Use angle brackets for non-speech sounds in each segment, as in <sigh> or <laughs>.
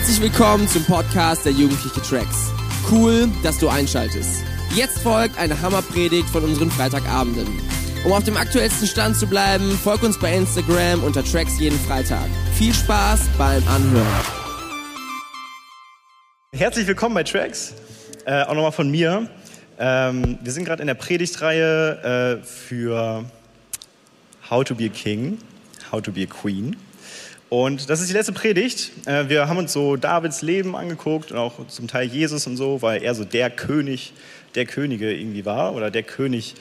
Herzlich willkommen zum Podcast der Jugendliche Tracks. Cool, dass du einschaltest. Jetzt folgt eine Hammerpredigt von unseren Freitagabenden. Um auf dem aktuellsten Stand zu bleiben, folg uns bei Instagram unter Tracks jeden Freitag. Viel Spaß beim Anhören. Herzlich willkommen bei Tracks, äh, auch nochmal von mir. Ähm, wir sind gerade in der Predigtreihe äh, für How to be a King, How to be a Queen. Und das ist die letzte Predigt. Äh, wir haben uns so Davids Leben angeguckt und auch zum Teil Jesus und so, weil er so der König der Könige irgendwie war oder der König,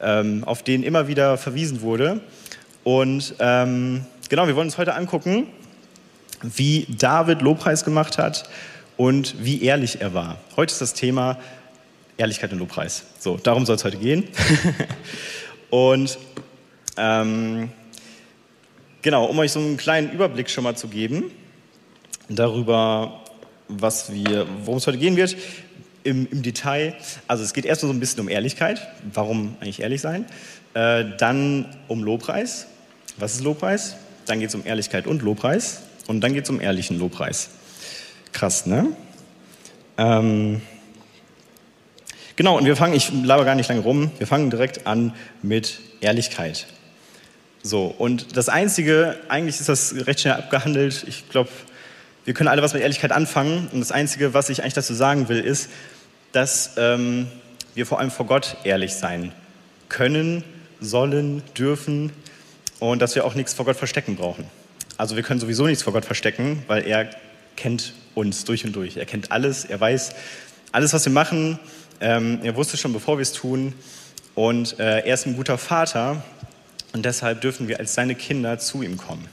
ähm, auf den immer wieder verwiesen wurde. Und ähm, genau, wir wollen uns heute angucken, wie David Lobpreis gemacht hat und wie ehrlich er war. Heute ist das Thema Ehrlichkeit und Lobpreis. So, darum soll es heute gehen. <laughs> und ähm, Genau, um euch so einen kleinen Überblick schon mal zu geben darüber, was wir, worum es heute gehen wird, im, im Detail. Also es geht erstmal so ein bisschen um Ehrlichkeit. Warum eigentlich ehrlich sein? Äh, dann um Lobpreis. Was ist Lobpreis? Dann geht es um Ehrlichkeit und Lobpreis. Und dann geht es um ehrlichen Lobpreis. Krass, ne? Ähm, genau, und wir fangen, ich laber gar nicht lange rum, wir fangen direkt an mit Ehrlichkeit. So, und das Einzige, eigentlich ist das recht schnell abgehandelt. Ich glaube, wir können alle was mit Ehrlichkeit anfangen. Und das Einzige, was ich eigentlich dazu sagen will, ist, dass ähm, wir vor allem vor Gott ehrlich sein können, sollen, dürfen und dass wir auch nichts vor Gott verstecken brauchen. Also wir können sowieso nichts vor Gott verstecken, weil er kennt uns durch und durch. Er kennt alles, er weiß alles, was wir machen. Ähm, er wusste schon, bevor wir es tun. Und äh, er ist ein guter Vater, und deshalb dürfen wir als seine Kinder zu ihm kommen.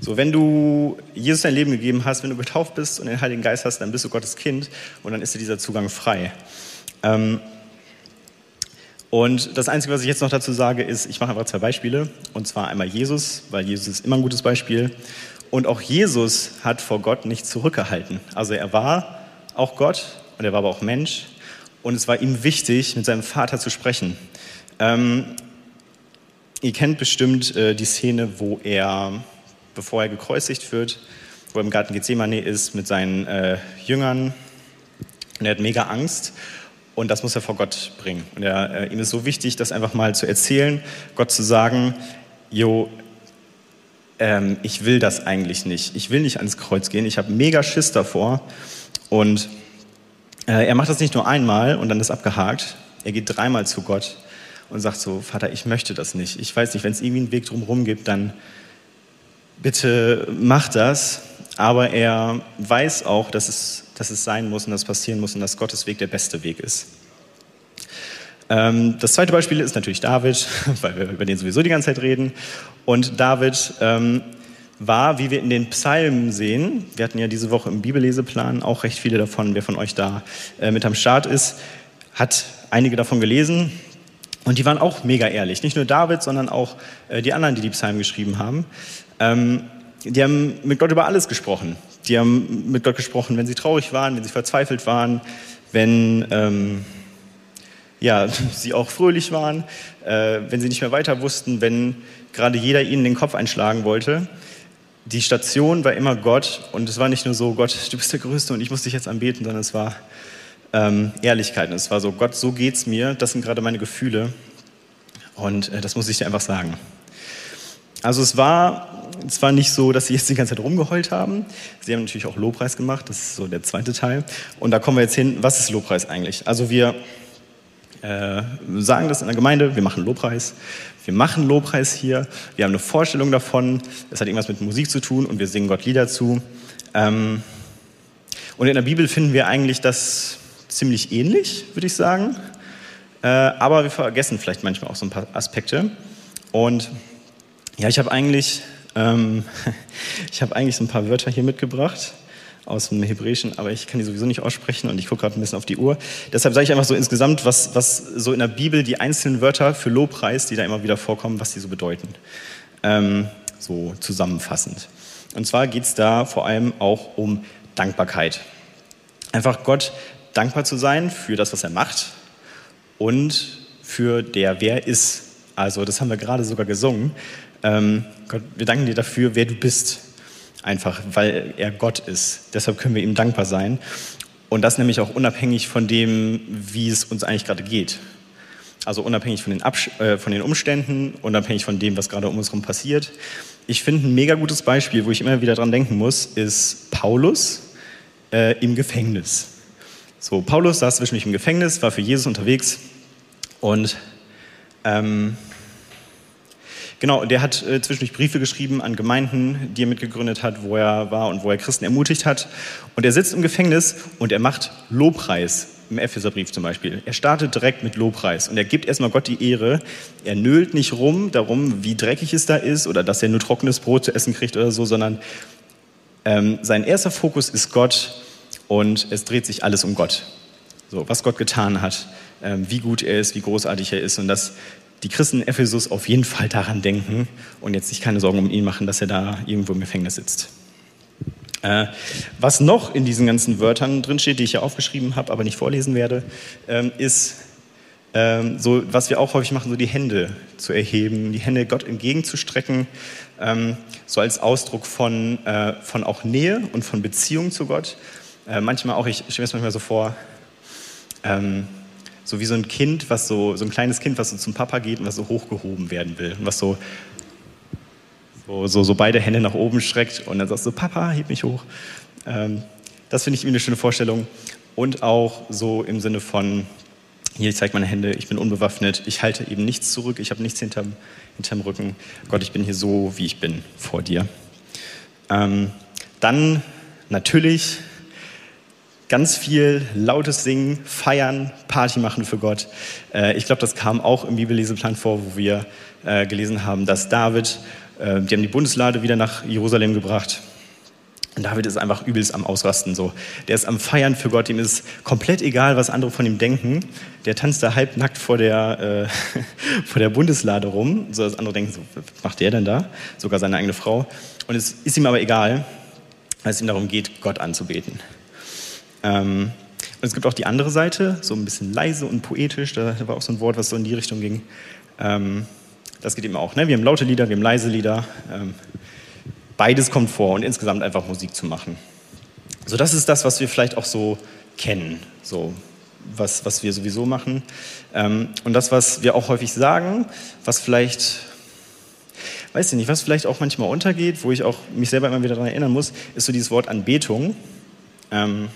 So, wenn du Jesus dein Leben gegeben hast, wenn du getauft bist und den Heiligen Geist hast, dann bist du Gottes Kind und dann ist dir dieser Zugang frei. Ähm, und das Einzige, was ich jetzt noch dazu sage, ist, ich mache einfach zwei Beispiele. Und zwar einmal Jesus, weil Jesus ist immer ein gutes Beispiel. Und auch Jesus hat vor Gott nicht zurückgehalten. Also er war auch Gott und er war aber auch Mensch. Und es war ihm wichtig, mit seinem Vater zu sprechen. Ähm, Ihr kennt bestimmt äh, die Szene, wo er, bevor er gekreuzigt wird, wo er im Garten Gethsemane ist mit seinen äh, Jüngern und er hat mega Angst und das muss er vor Gott bringen. Und er, äh, ihm ist so wichtig, das einfach mal zu erzählen, Gott zu sagen, jo, ähm, ich will das eigentlich nicht. Ich will nicht ans Kreuz gehen. Ich habe mega Schiss davor. Und äh, er macht das nicht nur einmal und dann ist abgehakt. Er geht dreimal zu Gott und sagt so, Vater, ich möchte das nicht. Ich weiß nicht, wenn es irgendwie einen Weg drumherum gibt, dann bitte mach das. Aber er weiß auch, dass es, dass es sein muss und dass es passieren muss und dass Gottes Weg der beste Weg ist. Ähm, das zweite Beispiel ist natürlich David, <laughs> weil wir über den sowieso die ganze Zeit reden. Und David ähm, war, wie wir in den Psalmen sehen, wir hatten ja diese Woche im Bibelleseplan auch recht viele davon, wer von euch da äh, mit am Start ist, hat einige davon gelesen. Und die waren auch mega ehrlich. Nicht nur David, sondern auch äh, die anderen, die die Psalmen geschrieben haben. Ähm, die haben mit Gott über alles gesprochen. Die haben mit Gott gesprochen, wenn sie traurig waren, wenn sie verzweifelt waren, wenn ähm, ja, <laughs> sie auch fröhlich waren, äh, wenn sie nicht mehr weiter wussten, wenn gerade jeder ihnen den Kopf einschlagen wollte. Die Station war immer Gott und es war nicht nur so, Gott, du bist der Größte und ich muss dich jetzt anbeten, sondern es war ähm, Ehrlichkeit. Und es war so, Gott, so geht's mir, das sind gerade meine Gefühle. Und äh, das muss ich dir einfach sagen. Also es war zwar nicht so, dass sie jetzt die ganze Zeit rumgeheult haben. Sie haben natürlich auch Lobpreis gemacht, das ist so der zweite Teil. Und da kommen wir jetzt hin, was ist Lobpreis eigentlich? Also wir äh, sagen das in der Gemeinde, wir machen Lobpreis. Wir machen Lobpreis hier, wir haben eine Vorstellung davon, es hat irgendwas mit Musik zu tun und wir singen Gott Lieder zu. Ähm, und in der Bibel finden wir eigentlich das ziemlich ähnlich, würde ich sagen. Äh, aber wir vergessen vielleicht manchmal auch so ein paar Aspekte. Und ja, ich habe eigentlich, ähm, <laughs> ich habe eigentlich so ein paar Wörter hier mitgebracht aus dem Hebräischen, aber ich kann die sowieso nicht aussprechen und ich gucke gerade ein bisschen auf die Uhr. Deshalb sage ich einfach so insgesamt, was, was so in der Bibel die einzelnen Wörter für Lobpreis, die da immer wieder vorkommen, was die so bedeuten. Ähm, so zusammenfassend. Und zwar geht es da vor allem auch um Dankbarkeit. Einfach Gott dankbar zu sein für das, was er macht und für der, wer er ist. Also das haben wir gerade sogar gesungen. Ähm, Gott, wir danken dir dafür, wer du bist. einfach weil er Gott ist. Deshalb können wir ihm dankbar sein. Und das nämlich auch unabhängig von dem, wie es uns eigentlich gerade geht. Also unabhängig von den, Absch äh, von den Umständen, unabhängig von dem, was gerade um uns herum passiert. Ich finde ein mega gutes Beispiel, wo ich immer wieder dran denken muss, ist Paulus äh, im Gefängnis. So, Paulus saß zwischendurch im Gefängnis, war für Jesus unterwegs und ähm, Genau, der hat äh, zwischendurch Briefe geschrieben an Gemeinden, die er mitgegründet hat, wo er war und wo er Christen ermutigt hat. Und er sitzt im Gefängnis und er macht Lobpreis im Epheserbrief zum Beispiel. Er startet direkt mit Lobpreis und er gibt erstmal Gott die Ehre. Er nölt nicht rum darum, wie dreckig es da ist oder dass er nur trockenes Brot zu essen kriegt oder so, sondern ähm, sein erster Fokus ist Gott und es dreht sich alles um Gott. So, was Gott getan hat, ähm, wie gut er ist, wie großartig er ist und das die Christen in Ephesus auf jeden Fall daran denken und jetzt sich keine Sorgen um ihn machen, dass er da irgendwo im Gefängnis sitzt. Äh, was noch in diesen ganzen Wörtern drinsteht, die ich ja aufgeschrieben habe, aber nicht vorlesen werde, ähm, ist ähm, so, was wir auch häufig machen, so die Hände zu erheben, die Hände Gott entgegenzustrecken, ähm, so als Ausdruck von, äh, von auch Nähe und von Beziehung zu Gott. Äh, manchmal auch, ich stelle mir es manchmal so vor, ähm, so wie so ein Kind, was so, so ein kleines Kind, was so zum Papa geht und was so hochgehoben werden will. Und was so, so, so, so beide Hände nach oben streckt und dann sagst du, Papa, heb mich hoch. Ähm, das finde ich eine schöne Vorstellung. Und auch so im Sinne von, hier, ich zeige meine Hände, ich bin unbewaffnet, ich halte eben nichts zurück, ich habe nichts hinterm, hinterm Rücken. Gott, ich bin hier so, wie ich bin, vor dir. Ähm, dann natürlich ganz viel lautes Singen, feiern, Party machen für Gott. Äh, ich glaube, das kam auch im Bibelleseplan vor, wo wir äh, gelesen haben, dass David, äh, die haben die Bundeslade wieder nach Jerusalem gebracht. Und David ist einfach übelst am Ausrasten so. Der ist am Feiern für Gott, ihm ist komplett egal, was andere von ihm denken. Der tanzt da halbnackt vor der, äh, <laughs> vor der Bundeslade rum, so dass andere denken, so, was macht der denn da? Sogar seine eigene Frau. Und es ist ihm aber egal, weil es ihm darum geht, Gott anzubeten. Ähm, und es gibt auch die andere Seite, so ein bisschen leise und poetisch. Da war auch so ein Wort, was so in die Richtung ging. Ähm, das geht eben auch. Ne? Wir haben laute Lieder, wir haben leise Lieder. Ähm, beides kommt vor und insgesamt einfach Musik zu machen. So, das ist das, was wir vielleicht auch so kennen, so was, was wir sowieso machen. Ähm, und das, was wir auch häufig sagen, was vielleicht, weiß ich nicht, was vielleicht auch manchmal untergeht, wo ich auch mich selber immer wieder daran erinnern muss, ist so dieses Wort Anbetung. Ähm,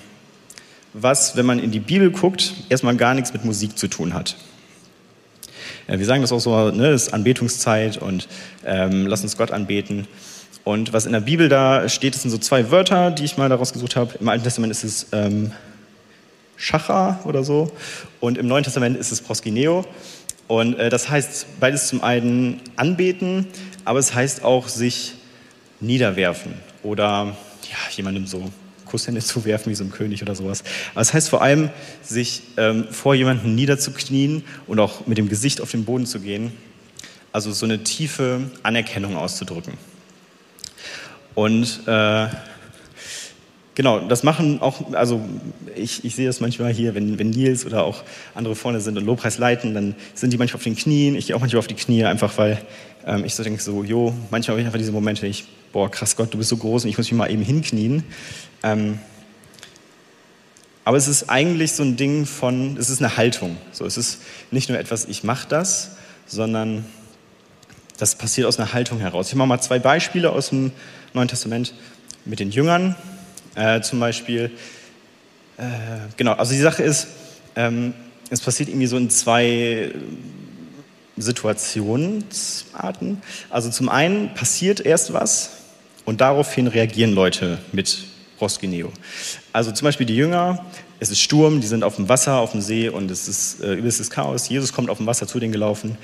was, wenn man in die Bibel guckt, erstmal gar nichts mit Musik zu tun hat. Ja, wir sagen das auch so, ne, das ist Anbetungszeit und ähm, lass uns Gott anbeten. Und was in der Bibel da steht, das sind so zwei Wörter, die ich mal daraus gesucht habe. Im Alten Testament ist es ähm, Schacha oder so und im Neuen Testament ist es Proskineo. Und äh, das heißt beides zum einen anbeten, aber es heißt auch sich niederwerfen oder ja, jemandem so Kusshände zu werfen wie so ein König oder sowas. Aber es das heißt vor allem, sich ähm, vor jemanden niederzuknien und auch mit dem Gesicht auf den Boden zu gehen. Also so eine tiefe Anerkennung auszudrücken. Und äh, genau, das machen auch, also ich, ich sehe das manchmal hier, wenn, wenn Nils oder auch andere vorne sind und Lobpreis leiten, dann sind die manchmal auf den Knien. Ich gehe auch manchmal auf die Knie, einfach weil ähm, ich so denke, so, jo, manchmal habe ich einfach diese Momente, ich, boah, krass Gott, du bist so groß und ich muss mich mal eben hinknien. Ähm, aber es ist eigentlich so ein Ding von, es ist eine Haltung. So, es ist nicht nur etwas, ich mache das, sondern das passiert aus einer Haltung heraus. Ich mache mal zwei Beispiele aus dem Neuen Testament mit den Jüngern. Äh, zum Beispiel, äh, genau, also die Sache ist, ähm, es passiert irgendwie so in zwei Situationsarten. Also zum einen passiert erst was und daraufhin reagieren Leute mit proskineo. Also zum Beispiel die Jünger, es ist Sturm, die sind auf dem Wasser, auf dem See und es ist äh, übelstes Chaos. Jesus kommt auf dem Wasser zu denen gelaufen,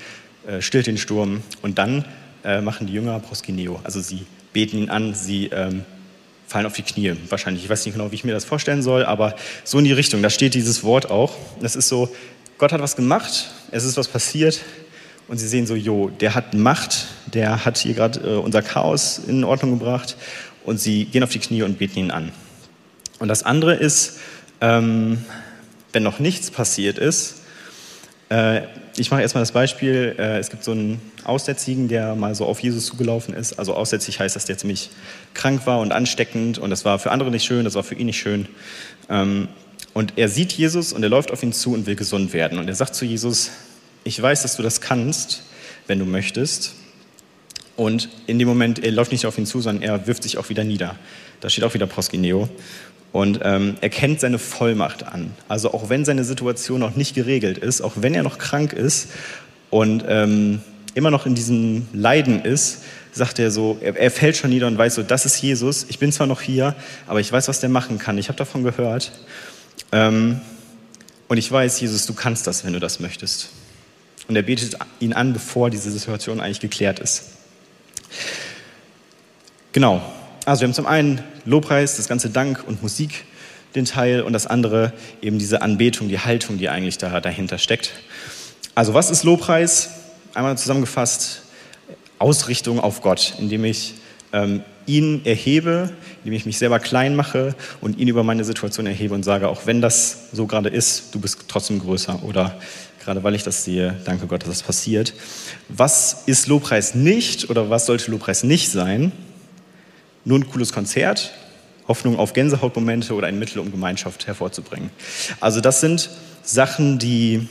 äh, stillt den Sturm und dann äh, machen die Jünger proskineo. Also sie beten ihn an, sie ähm, fallen auf die Knie. Wahrscheinlich, ich weiß nicht genau, wie ich mir das vorstellen soll, aber so in die Richtung. Da steht dieses Wort auch. Das ist so, Gott hat was gemacht, es ist was passiert und sie sehen so, jo, der hat Macht, der hat hier gerade äh, unser Chaos in Ordnung gebracht und sie gehen auf die Knie und beten ihn an. Und das andere ist, ähm, wenn noch nichts passiert ist Äh, ich mache erstmal das Beispiel. Äh, es gibt so einen Aussätzigen, der mal so auf Jesus zugelaufen ist. Also aussätzig heißt, dass der ziemlich krank war und ansteckend und das war für andere nicht schön, das war für ihn nicht schön. Ähm, und er sieht Jesus und er läuft auf ihn zu und will gesund werden. Und er sagt zu Jesus, ich weiß, dass du das kannst, wenn du möchtest. Und in dem Moment, er läuft nicht auf ihn zu, sondern er wirft sich auch wieder nieder. Da steht auch wieder Proskineo. Und ähm, er kennt seine Vollmacht an. Also auch wenn seine Situation noch nicht geregelt ist, auch wenn er noch krank ist und ähm, immer noch in diesem Leiden ist, sagt er so, er, er, fällt schon nieder und weiß so, das ist Jesus. Ich bin zwar noch hier, aber ich weiß, was der machen kann. Ich habe davon gehört. Ähm, und ich weiß, Jesus, du kannst das, wenn du das möchtest. Und er betet ihn an, bevor diese Situation eigentlich geklärt ist. Genau. Also wir haben zum einen Lobpreis, das ganze Dank und Musik, den Teil und das andere eben diese Anbetung, die Haltung, die eigentlich da, dahinter steckt. Also was ist Lobpreis? Einmal zusammengefasst, Ausrichtung auf Gott, indem ich ähm, ihn erhebe, indem ich mich selber klein mache und ihn über meine Situation erhebe und sage, auch wenn das so gerade ist, du bist trotzdem größer oder gerade weil ich das sehe, danke Gott, dass das passiert. Was ist Lobpreis nicht oder was sollte Lobpreis nicht sein? Nur ein cooles Konzert, Hoffnung auf Gänsehautmomente oder ein Mittel, um Gemeinschaft hervorzubringen. Also das sind Sachen, die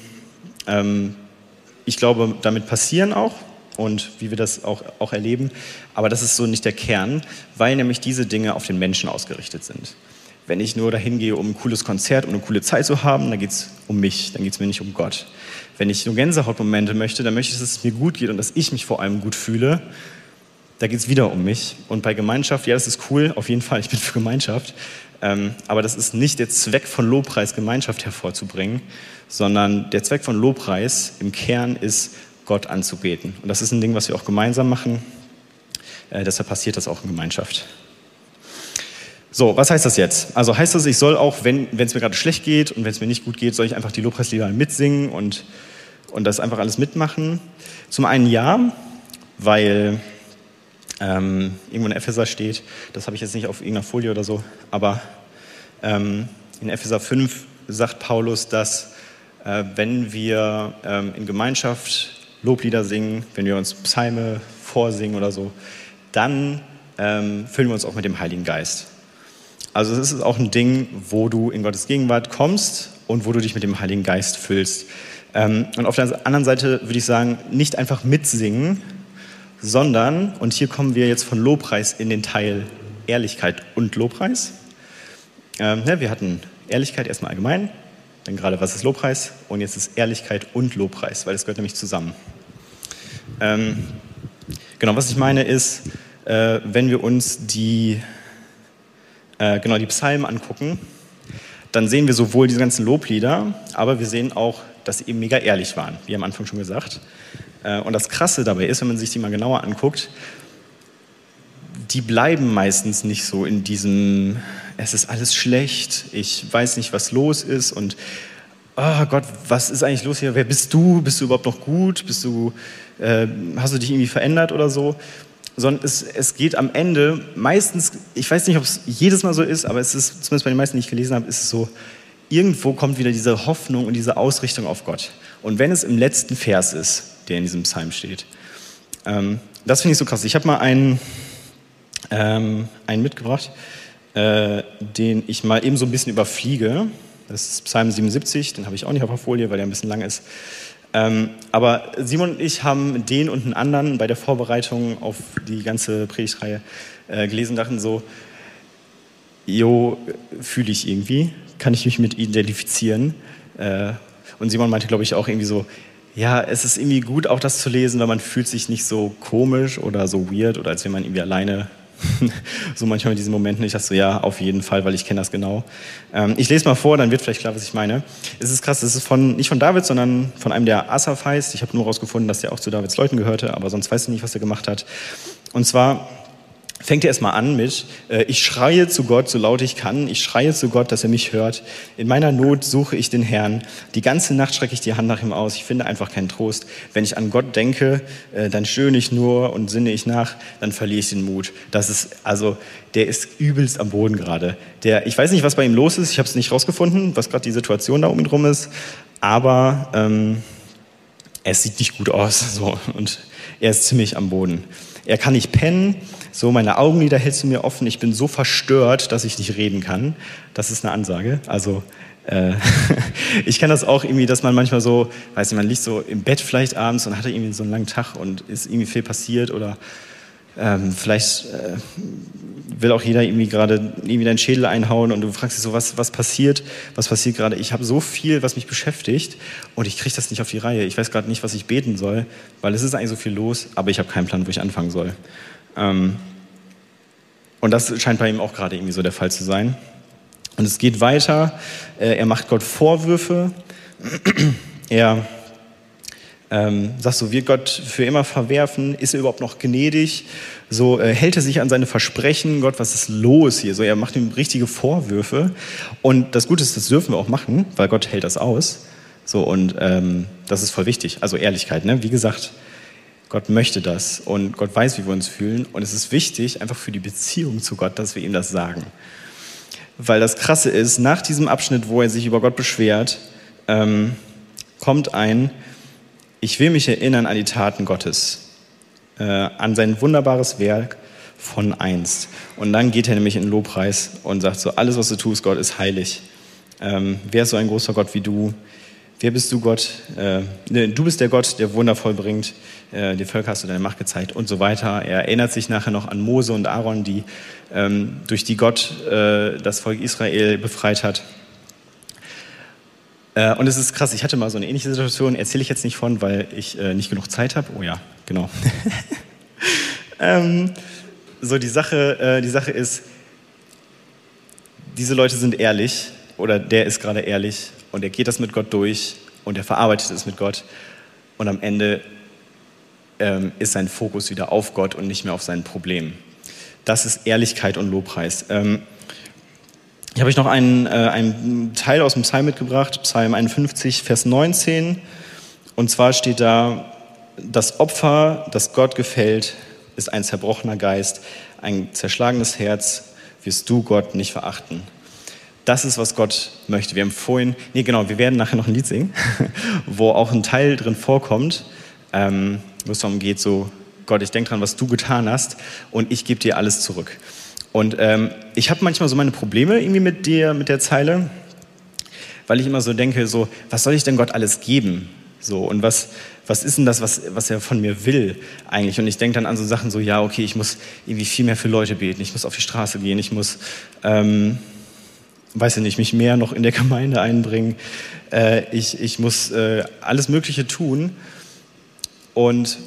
ähm, ich glaube, damit passieren auch und wie wir das auch, auch erleben. Aber das ist so nicht der Kern, weil nämlich diese Dinge auf den Menschen ausgerichtet sind. Wenn ich nur dahin gehe, um ein cooles Konzert und eine coole Zeit zu haben, dann geht es um mich, dann geht es mir nicht um Gott. Wenn ich nur Gänsehautmomente möchte, dann möchte ich, dass es mir gut geht und dass ich mich vor allem gut fühle. Da geht es wieder um mich. Und bei Gemeinschaft, ja, das ist cool, auf jeden Fall, ich bin für Gemeinschaft. Ähm, aber das ist nicht der Zweck von Lobpreis, Gemeinschaft hervorzubringen, sondern der Zweck von Lobpreis im Kern ist, Gott anzubeten. Und das ist ein Ding, was wir auch gemeinsam machen. Äh, deshalb passiert das auch in Gemeinschaft. So, was heißt das jetzt? Also heißt das, ich soll auch, wenn es mir gerade schlecht geht und wenn es mir nicht gut geht, soll ich einfach die Lobpreislieder mitsingen und, und das einfach alles mitmachen? Zum einen ja, weil ähm, irgendwo in Epheser steht, das habe ich jetzt nicht auf irgendeiner Folie oder so, aber ähm, in Epheser 5 sagt Paulus, dass äh, wenn wir ähm, in Gemeinschaft Loblieder singen, wenn wir uns Psalme vorsingen oder so, dann ähm, füllen wir uns auch mit dem Heiligen Geist. Also es ist auch ein Ding, wo du in Gottes Gegenwart kommst und wo du dich mit dem Heiligen Geist füllst. Ähm, und auf der anderen Seite würde ich sagen, nicht einfach mitsingen, sondern, und hier kommen wir jetzt von Lobpreis in den Teil Ehrlichkeit und Lobpreis. Ähm, wir hatten Ehrlichkeit erstmal allgemein, dann gerade was ist Lobpreis und jetzt ist Ehrlichkeit und Lobpreis, weil das gehört nämlich zusammen. Ähm, genau, was ich meine ist, äh, wenn wir uns die äh, genau die Psalmen angucken, dann sehen wir sowohl diese ganzen Loblieder, aber wir sehen auch, dass sie eben mega ehrlich waren, wie am Anfang schon gesagt. Äh, und das Krasse dabei ist, wenn man sich die mal genauer anguckt, die bleiben meistens nicht so in diesem, es ist alles schlecht, ich weiß nicht, was los ist und oh Gott, was ist eigentlich los hier? Wer bist du? Bist du überhaupt noch gut? Bist du, äh, hast du dich irgendwie verändert oder so? Sondern es, es geht am Ende meistens, ich weiß nicht, ob es jedes Mal so ist, aber es ist zumindest bei den meisten, die ich gelesen habe, ist es so, irgendwo kommt wieder diese Hoffnung und diese Ausrichtung auf Gott. Und wenn es im letzten Vers ist, der in diesem Psalm steht, ähm, das finde ich so krass. Ich habe mal einen, ähm, einen mitgebracht, äh, den ich mal eben so ein bisschen überfliege. Das ist Psalm 77, den habe ich auch nicht auf der Folie, weil der ein bisschen lang ist. Ähm, aber Simon und ich haben den und einen anderen bei der Vorbereitung auf die ganze Predigtreihe äh, gelesen, dachten so, jo, fühle ich irgendwie, kann ich mich mit identifizieren. Äh, und Simon meinte, glaube ich, auch irgendwie so, ja, es ist irgendwie gut, auch das zu lesen, weil man fühlt sich nicht so komisch oder so weird oder als wenn man irgendwie alleine <laughs> so manchmal in diesen Momenten. Ich dachte so, ja, auf jeden Fall, weil ich kenne das genau. Ähm, ich lese mal vor, dann wird vielleicht klar, was ich meine. Es ist krass, es ist von, nicht von David, sondern von einem, der Asaf heißt. Ich habe nur herausgefunden, dass der auch zu Davids Leuten gehörte, aber sonst weiß ich nicht, was er gemacht hat. Und zwar fängt er erstmal an mit, äh, ich schreie zu Gott, so laut ich kann, ich schreie zu Gott, dass er mich hört. In meiner Not suche ich den Herrn. Die ganze Nacht strecke ich die Hand nach ihm aus. Ich finde einfach keinen Trost. Wenn ich an Gott denke, äh, dann stöhne ich nur und sinne ich nach, dann verliere ich den Mut. Das ist, also, der ist übelst am Boden gerade. Der, ich weiß nicht, was bei ihm los ist, ich habe es nicht rausgefunden, was gerade die Situation da oben drum ist, aber ähm, es sieht nicht gut aus. <laughs> So. Und er ist ziemlich am Boden. Er kann nicht pennen. So, meine Augenlider hältst du mir offen. Ich bin so verstört, dass ich nicht reden kann. Das ist eine Ansage. Also, äh, <laughs> ich kenne das auch irgendwie, dass man manchmal so, weiß nicht, man liegt so im Bett vielleicht abends und hat irgendwie so einen langen Tag und ist irgendwie viel passiert oder ähm, vielleicht äh, will auch jeder irgendwie gerade irgendwie deinen Schädel einhauen und du fragst dich so, was, was passiert? Was passiert gerade? Ich habe so viel, was mich beschäftigt und ich kriege das nicht auf die Reihe. Ich weiß gerade nicht, was ich beten soll, weil es ist eigentlich so viel los, aber ich habe keinen Plan, wo ich anfangen soll. Ähm, und das scheint bei ihm auch gerade irgendwie so der Fall zu sein. Und es geht weiter. Äh, er macht Gott Vorwürfe. <clears throat> er ähm, sagst du, wird Gott für immer verwerfen? Ist er überhaupt noch gnädig? So äh, hält er sich an seine Versprechen? Gott, was ist los hier? So, er macht ihm richtige Vorwürfe. Und das Gute ist, das dürfen wir auch machen, weil Gott hält das aus. So, und ähm, das ist voll wichtig. Also Ehrlichkeit, ne? Wie gesagt, Gott möchte das und Gott weiß, wie wir uns fühlen. Und es ist wichtig, einfach für die Beziehung zu Gott, dass wir ihm das sagen. Weil das Krasse ist, nach diesem Abschnitt, wo er sich über Gott beschwert, ähm, kommt ein, ich will mich erinnern an die Taten Gottes, äh, an sein wunderbares Werk von einst. Und dann geht er nämlich in den Lobpreis und sagt so, alles, was du tust, Gott, ist heilig. Ähm, wer ist so ein großer Gott wie du? Wer bist du, Gott? Äh, ne, du bist der Gott, der wundervoll bringt. Äh, die Völker hast du deine Macht gezeigt und so weiter. Er erinnert sich nachher noch an Mose und Aaron, die ähm, durch die Gott äh, das Volk Israel befreit hat. Äh, und es ist krass, ich hatte mal so eine ähnliche Situation, erzähle ich jetzt nicht von, weil ich äh, nicht genug Zeit habe. Oh ja, genau. <laughs> ähm, so die Sache, äh, die Sache ist, diese Leute sind ehrlich oder der ist gerade ehrlich und er geht das mit Gott durch und er verarbeitet es mit Gott und am Ende ähm, ist sein Fokus wieder auf Gott und nicht mehr auf sein Problem. Das ist Ehrlichkeit und Lobpreis. Ähm, hier habe ich noch einen, äh, einen Teil aus dem Psalm mitgebracht, Psalm 51, Vers 19. Und zwar steht da, das Opfer, das Gott gefällt, ist ein zerbrochener Geist, ein zerschlagenes Herz, wirst du Gott nicht verachten. Das ist, was Gott möchte. Wir haben vorhin, nee, genau, wir werden nachher noch ein Lied singen, <laughs> wo auch ein Teil drin vorkommt, ähm, wo es darum geht, so, Gott, ich denke dran, was du getan hast und ich gebe dir alles zurück. Und ähm, ich habe manchmal so meine Probleme irgendwie mit der, mit der Zeile, weil ich immer so denke, so, was soll ich denn Gott alles geben? So, und was, was ist denn das, was, was er von mir will eigentlich? Und ich denke dann an so Sachen so, ja, okay, ich muss irgendwie viel mehr für Leute beten, ich muss auf die Straße gehen, ich muss, ähm, weiß ich nicht, mich mehr noch in der Gemeinde einbringen, äh, ich, ich muss äh, alles Mögliche tun. Und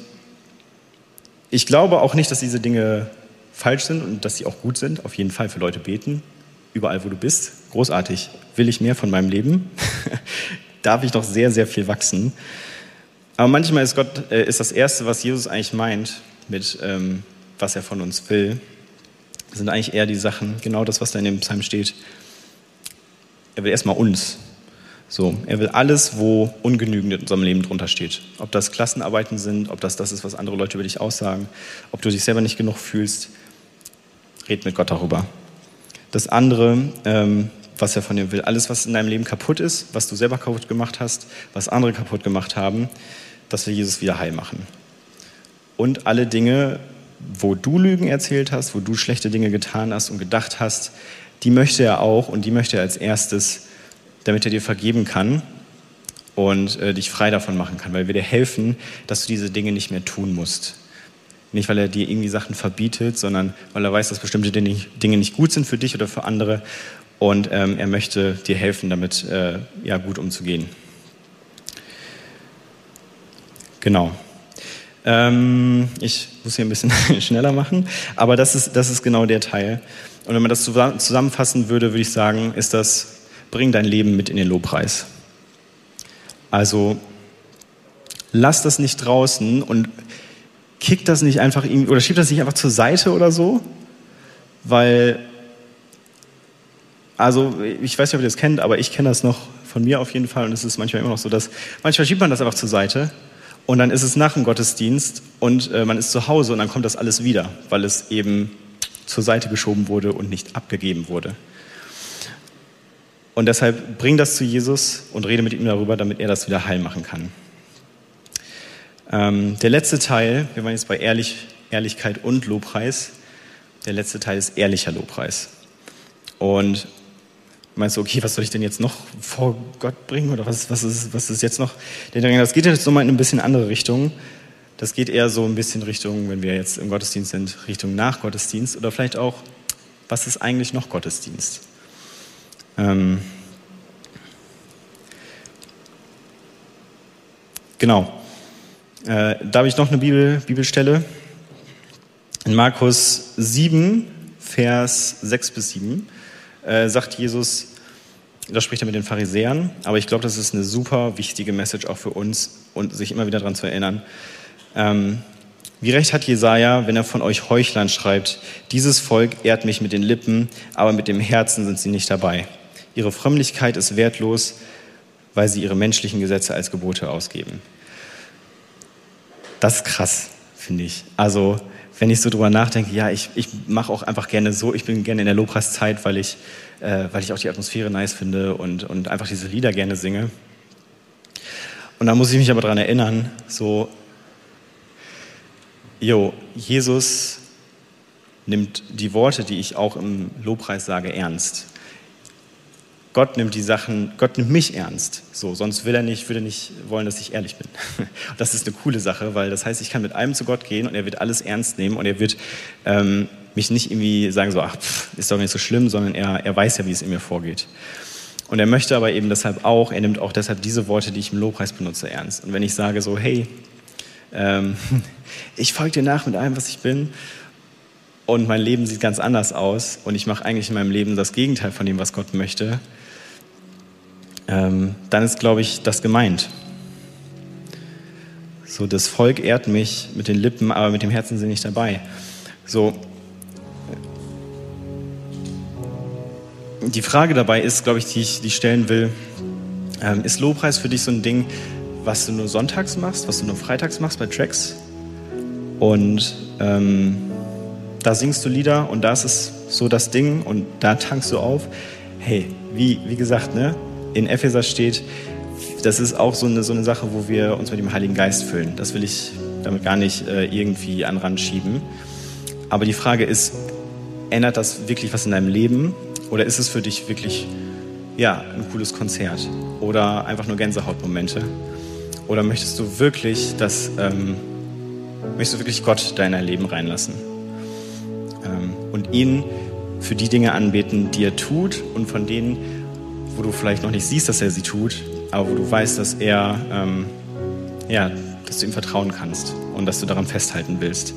ich glaube auch nicht, dass diese Dinge falsch sind und dass sie auch gut sind. Auf jeden Fall für Leute beten, überall wo du bist. Großartig. Will ich mehr von meinem Leben? <laughs> Darf ich doch sehr, sehr viel wachsen. Aber manchmal ist Gott äh, ist das Erste, was Jesus eigentlich meint mit ähm, was er von uns will, sind eigentlich eher die Sachen, genau das, was da in dem Psalm steht. Er will erstmal uns. So, er will alles, wo ungenügend in unserem Leben drunter steht. Ob das Klassenarbeiten sind, ob das das ist, was andere Leute über dich aussagen, ob du dich selber nicht genug fühlst, red mit Gott darüber. Das andere, ähm, was er von dir will, alles, was in deinem Leben kaputt ist, was du selber kaputt gemacht hast, was andere kaputt gemacht haben, das will Jesus wieder heil machen. Und alle Dinge, wo du Lügen erzählt hast, wo du schlechte Dinge getan hast und gedacht hast, die möchte er auch und die möchte er als erstes, damit er dir vergeben kann und äh, dich frei davon machen kann, weil wir dir helfen, dass du diese Dinge nicht mehr tun musst. Nicht, weil er dir irgendwie Sachen verbietet, sondern weil er weiß, dass bestimmte Dinge nicht gut sind für dich oder für andere. Und ähm, er möchte dir helfen, damit äh, ja, gut umzugehen. Genau. Ähm, ich muss hier ein bisschen <laughs> schneller machen, aber das ist, das ist genau der Teil. Und wenn man das zusammenfassen würde, würde ich sagen, ist das, bring dein Leben mit in den Lobpreis. Also lass das nicht draußen und kickt das nicht einfach irgendwie, oder schiebt das nicht einfach zur Seite oder so, weil, also ich weiß nicht, ob ihr das kennt, aber ich kenne das noch von mir auf jeden Fall und es ist manchmal immer noch so, dass manchmal schiebt man das einfach zur Seite und dann ist es nach dem Gottesdienst und äh, man ist zu Hause und dann kommt das alles wieder, weil es eben zur Seite geschoben wurde und nicht abgegeben wurde. Und deshalb bring das zu Jesus und rede mit ihm darüber, damit er das wieder heil machen kann. Ähm, der letzte Teil, wir waren jetzt bei Ehrlich, Ehrlichkeit und Lobpreis. Der letzte Teil ist ehrlicher Lobpreis. Und meinst du, okay, was soll ich denn jetzt noch vor Gott bringen oder was, was, ist, was ist jetzt noch? Das geht jetzt nochmal in ein bisschen andere Richtung. Das geht eher so ein bisschen Richtung, wenn wir jetzt im Gottesdienst sind, Richtung nach Gottesdienst oder vielleicht auch, was ist eigentlich noch Gottesdienst? Ähm genau. Äh, da habe ich noch eine Bibel, Bibelstelle. In Markus 7, Vers 6 bis 7, äh, sagt Jesus, da spricht er mit den Pharisäern, aber ich glaube, das ist eine super wichtige Message auch für uns und sich immer wieder daran zu erinnern. Ähm, wie recht hat Jesaja, wenn er von euch Heuchlern schreibt, dieses Volk ehrt mich mit den Lippen, aber mit dem Herzen sind sie nicht dabei. Ihre Frömmlichkeit ist wertlos, weil sie ihre menschlichen Gesetze als Gebote ausgeben. Das ist krass, finde ich. Also, wenn ich so drüber nachdenke, ja, ich, ich mache auch einfach gerne so, ich bin gerne in der Lobpreiszeit, weil ich, äh, weil ich auch die Atmosphäre nice finde und, und einfach diese Lieder gerne singe. Und da muss ich mich aber daran erinnern, so, jo, Jesus nimmt die Worte, die ich auch im Lobpreis sage, ernst. Gott nimmt die Sachen, Gott nimmt mich ernst. So, sonst will er nicht, würde nicht wollen, dass ich ehrlich bin. <laughs> Das ist eine coole Sache, weil das heißt, ich kann mit allem zu Gott gehen und er wird alles ernst nehmen und er wird ähm, mich nicht irgendwie sagen so, ach, pff, ist doch nicht so schlimm, sondern er, er weiß ja, wie es in mir vorgeht. Und er möchte aber eben deshalb auch, er nimmt auch deshalb diese Worte, die ich im Lobpreis benutze, ernst. Und wenn ich sage so, hey, ähm, <laughs> ich folge dir nach mit allem, was ich bin und mein Leben sieht ganz anders aus und ich mache eigentlich in meinem Leben das Gegenteil von dem, was Gott möchte, dann ist, glaube ich, das gemeint. So, das Volk ehrt mich mit den Lippen, aber mit dem Herzen sind nicht dabei. So, die Frage dabei ist, glaube ich, die ich, die stellen will, ähm, ist Lobpreis für dich so ein Ding, was du nur sonntags machst, was du nur freitags machst bei Tracks? Und ähm, da singst du Lieder und da ist es so das Ding und da tankst du auf. Hey, wie, wie gesagt, ne, in Epheser steht, das ist auch so eine, so eine Sache, wo wir uns mit dem Heiligen Geist füllen. Das will ich damit gar nicht äh, irgendwie an Rand schieben. Aber die Frage ist, ändert das wirklich was in deinem Leben? Oder ist es für dich wirklich ja, ein cooles Konzert? Oder einfach nur Gänsehautmomente? Oder möchtest du wirklich das, ähm, möchtest du wirklich Gott dein Leben reinlassen? Ähm, und ihn für die Dinge anbeten, die er tut und von denen, wo du vielleicht noch nicht siehst, dass er sie tut, aber wo du weißt, dass er, ähm, ja, dass du ihm vertrauen kannst und dass du daran festhalten willst.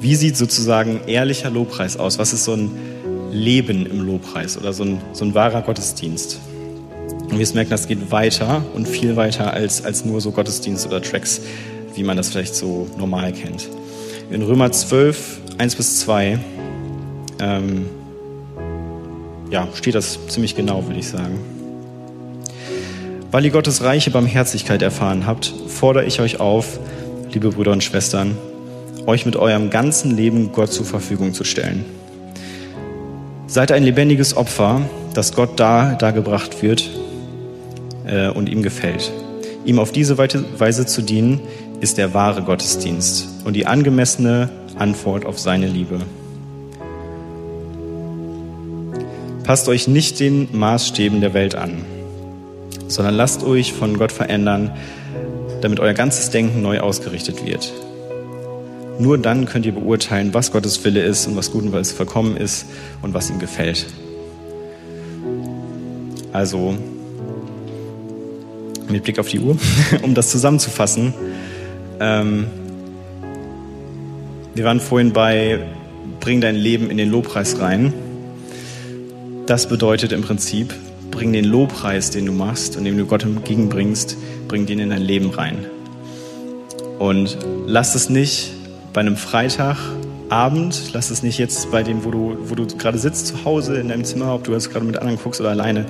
Wie sieht sozusagen ehrlicher Lobpreis aus? Was ist so ein Leben im Lobpreis oder so ein, so ein wahrer Gottesdienst? Und wir merken, das geht weiter und viel weiter als, als nur so Gottesdienst oder Tracks, wie man das vielleicht so normal kennt. In Römer 12, 1 bis 2, ähm, ja, steht das ziemlich genau, würde ich sagen. Weil ihr Gottes reiche Barmherzigkeit erfahren habt, fordere ich euch auf, liebe Brüder und Schwestern, euch mit eurem ganzen Leben Gott zur Verfügung zu stellen. Seid ein lebendiges Opfer, das Gott da dargebracht wird äh, und ihm gefällt. Ihm auf diese Weise zu dienen, ist der wahre Gottesdienst und die angemessene Antwort auf seine Liebe. Passt euch nicht den Maßstäben der Welt an, sondern lasst euch von Gott verändern, damit euer ganzes Denken neu ausgerichtet wird. Nur dann könnt ihr beurteilen, was Gottes Wille ist und was gut und was verkommen ist und was ihm gefällt. Also, mit Blick auf die Uhr, <laughs> um das zusammenzufassen. Ähm, wir waren vorhin bei Bring dein Leben in den Lobpreis rein. Das bedeutet im Prinzip, bring den Lobpreis, den du machst und den du Gott entgegenbringst, bring den in dein Leben rein. Und lass es nicht bei einem Freitagabend, lass es nicht jetzt bei dem, wo du, wo du gerade sitzt zu Hause in deinem Zimmer, ob du jetzt gerade mit anderen guckst oder alleine.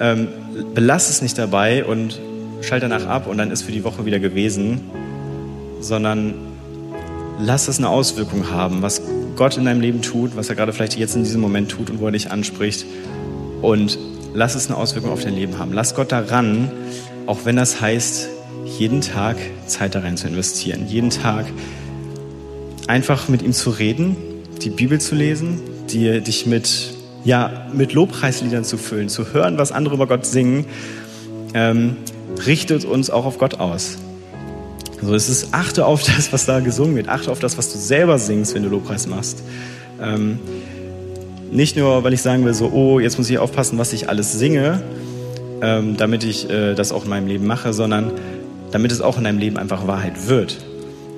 Ähm, belass es nicht dabei und schalt danach ab und dann ist für die Woche wieder gewesen, sondern lass es eine Auswirkung haben, was Gott in deinem Leben tut, was er gerade vielleicht jetzt in diesem Moment tut und wo er dich anspricht. Und lass es eine Auswirkung auf dein Leben haben. Lass Gott daran, auch wenn das heißt, jeden Tag Zeit da rein zu investieren. Jeden Tag einfach mit ihm zu reden, die Bibel zu lesen, die, dich mit, ja, mit Lobpreisliedern zu füllen, zu hören, was andere über Gott singen, ähm, richtet uns auch auf Gott aus. Also es ist, achte auf das, was da gesungen wird, achte auf das, was du selber singst, wenn du Lobpreis machst. Ähm, nicht nur, weil ich sagen will, so, oh, jetzt muss ich aufpassen, was ich alles singe, ähm, damit ich äh, das auch in meinem Leben mache, sondern damit es auch in deinem Leben einfach Wahrheit wird.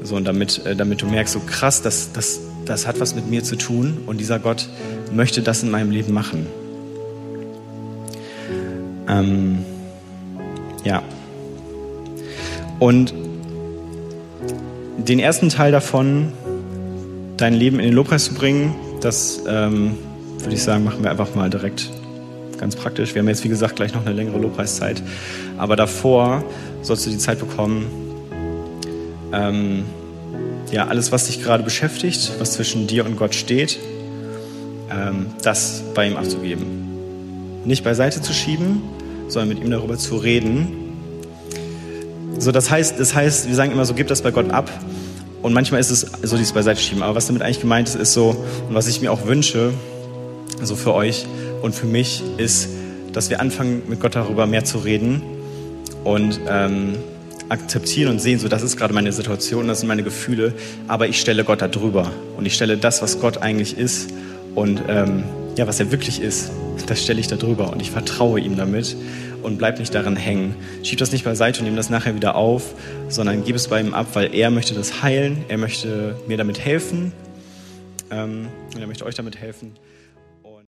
So, und damit, äh, damit du merkst, so krass, das, das, das hat was mit mir zu tun und dieser Gott möchte das in meinem Leben machen. Ähm, ja. Und den ersten Teil davon, dein Leben in den Lobpreis zu bringen, das ähm, würde ich sagen, machen wir einfach mal direkt ganz praktisch. Wir haben jetzt, wie gesagt, gleich noch eine längere Lobpreiszeit. Aber davor sollst du die Zeit bekommen, ähm, ja, alles, was dich gerade beschäftigt, was zwischen dir und Gott steht, ähm, das bei ihm abzugeben. Nicht beiseite zu schieben, sondern mit ihm darüber zu reden. So, das heißt, das heißt, wir sagen immer so, gib das bei Gott ab. Und manchmal ist es so dieses Beiseite schieben. Aber was damit eigentlich gemeint ist, ist so, und was ich mir auch wünsche, so für euch und für mich, ist, dass wir anfangen, mit Gott darüber mehr zu reden und ähm, akzeptieren und sehen, so das ist gerade meine Situation, das sind meine Gefühle, aber ich stelle Gott da drüber und ich stelle das, was Gott eigentlich ist und ähm, ja, was er wirklich ist, das stelle ich da drüber und ich vertraue ihm damit und bleib nicht daran hängen. Schieb das nicht beiseite und nimm das nachher wieder auf, sondern gib es bei ihm ab, weil er möchte das heilen, er möchte mir damit helfen ähm, und er möchte euch damit helfen.